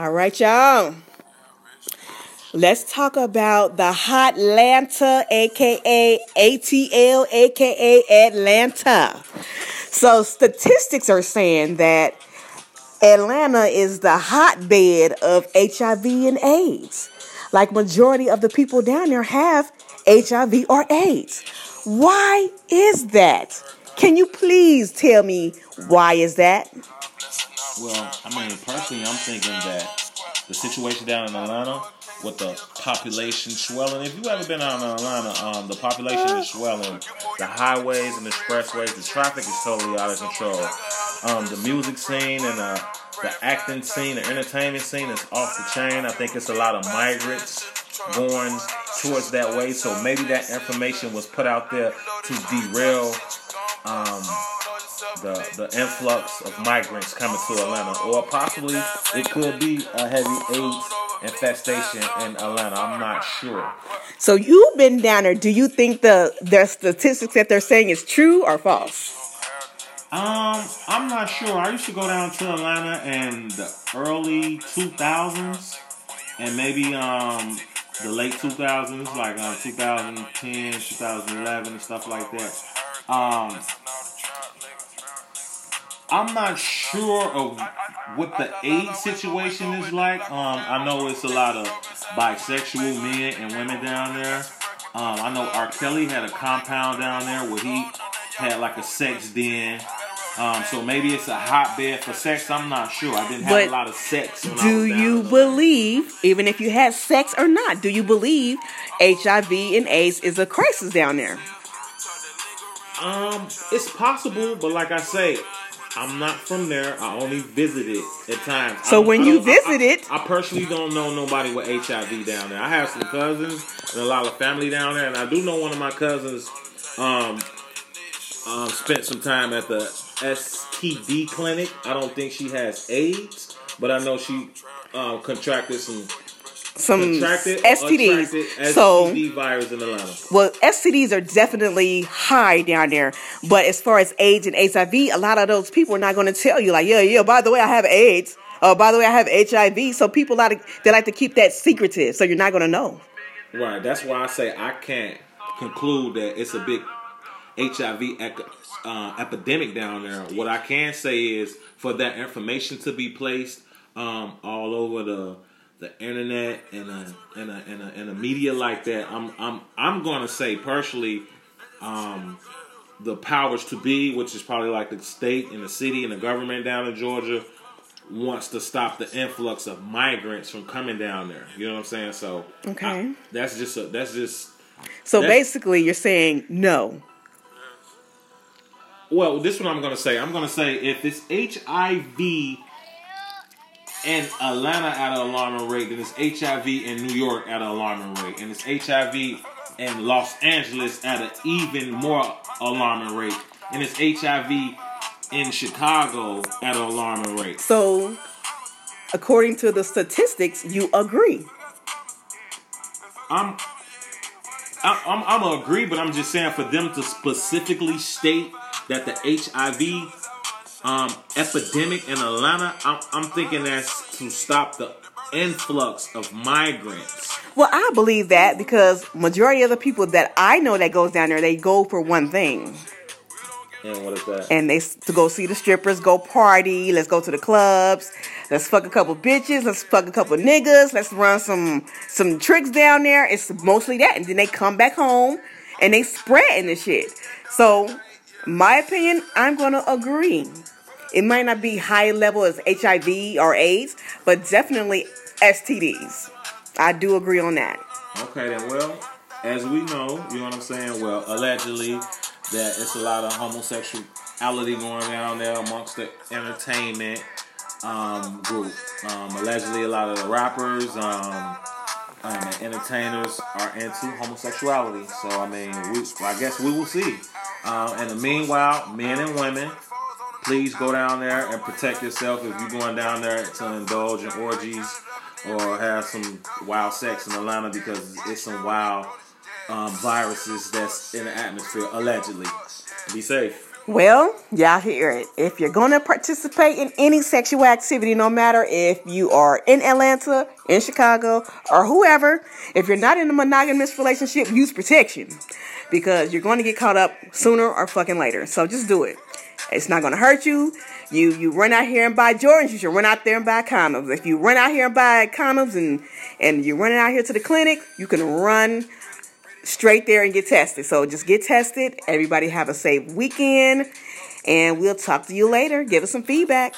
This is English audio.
All right, y'all. Let's talk about the Hot Atlanta, aka ATL, aka Atlanta. So, statistics are saying that Atlanta is the hotbed of HIV and AIDS. Like majority of the people down there have HIV or AIDS. Why is that? Can you please tell me why is that? Well, I mean, personally, I'm thinking that the situation down in Atlanta with the population swelling. If you've ever been out in Atlanta, um, the population is swelling. The highways and the expressways, the traffic is totally out of control. Um, the music scene and the, the acting scene, the entertainment scene is off the chain. I think it's a lot of migrants going towards that way. So maybe that information was put out there to derail um, the the influx of migrants coming to Atlanta, or possibly it could be a heavy AIDS infestation in Atlanta. I'm not sure. So you've been down there. Do you think the the statistics that they're saying is true or false? Um, I'm not sure. I used to go down to Atlanta in the early 2000s, and maybe um the late 2000s, like uh, 2010, 2011, and stuff like that. Um, I'm not sure of what the AIDS situation is like. Um, I know it's a lot of bisexual men and women down there. Um, I know R. Kelly had a compound down there where he had like a sex den. Um, so maybe it's a hotbed for sex. I'm not sure. I didn't have But a lot of sex. when I Do you believe, even if you had sex or not, do you believe HIV and AIDS is a crisis down there? Um, it's possible, but like I say, I'm not from there. I only visited at times. So when you don't- I- visited- I, I personally don't know nobody with HIV down there. I have some cousins and a lot of family down there, and I do know one of my cousins um, um spent some time at the STD clinic. I don't think she has AIDS, but I know she um, contracted some Some STDs. So virus in Atlanta. Well, STDs are definitely high down there. But as far as AIDS and HIV, a lot of those people are not going to tell you, like, yeah, yeah, by the way, I have AIDS. Oh, by the way, I have HIV. So people like they like to keep that secretive. So you're not going to know. Right. That's why I say I can't conclude that it's a big HIV uh, epidemic down there. What I can say is for that information to be placed um, all over the the internet and a, and a, and a, and a media like that, I'm I'm I'm going to say personally. Um, the powers to be, which is probably like the state and the city and the government down in Georgia, wants to stop the influx of migrants from coming down there. You know what I'm saying? So Okay. I- that's just a, that's just So That's- basically, you're saying no. well. This one I'm gonna say. I'm gonna say if it's HIV in Atlanta at an alarming rate, then it's HIV in New York at an alarming rate, and it's HIV in Los Angeles at an even more alarming rate, and it's HIV in Chicago at an alarming rate. So, according to the statistics, you agree. I'm, I'm, I'm gonna agree, but I'm just saying for them to specifically state that the HIV um, epidemic in Atlanta, I'm, I'm thinking that's to stop the influx of migrants. Well, I believe that because majority of the people that I know that goes down there, they go for one thing. And what is that? and they to go see the strippers, go party, let's go to the clubs, let's fuck a couple bitches, let's fuck a couple niggas, let's run some some tricks down there. It's mostly that, and then they come back home and they spreading the shit. So, my opinion, I'm gonna agree. It might not be high level as HIV or AIDS, but definitely STDs. I do agree on that. Okay, then, well, as we know, you know what I'm saying? Well, allegedly, that it's a lot of homosexuality going down there amongst the entertainment um, group. Um, allegedly, a lot of the rappers um, um, and entertainers are into homosexuality. So, I mean, we, I guess we will see. And in the meanwhile, men and women, please go down there and protect yourself if you're going down there to indulge in orgies or have some wild sex in Atlanta because it's some wild um, viruses that's in the atmosphere allegedly. Be safe. Well, y'all hear it. If you're going to participate in any sexual activity, no matter if you are in Atlanta, in Chicago, or whoever, if you're not in a monogamous relationship, use protection because you're going to get caught up sooner or fucking later. So just do it. It's not to hurt you. You you run out here and buy Jordans, you should run out there and buy condoms. If you run out here and buy condoms and and you're running out here to the clinic, you can run straight there and get tested. So just get tested. Everybody have a safe weekend. And we'll talk to you later. Give us some feedback.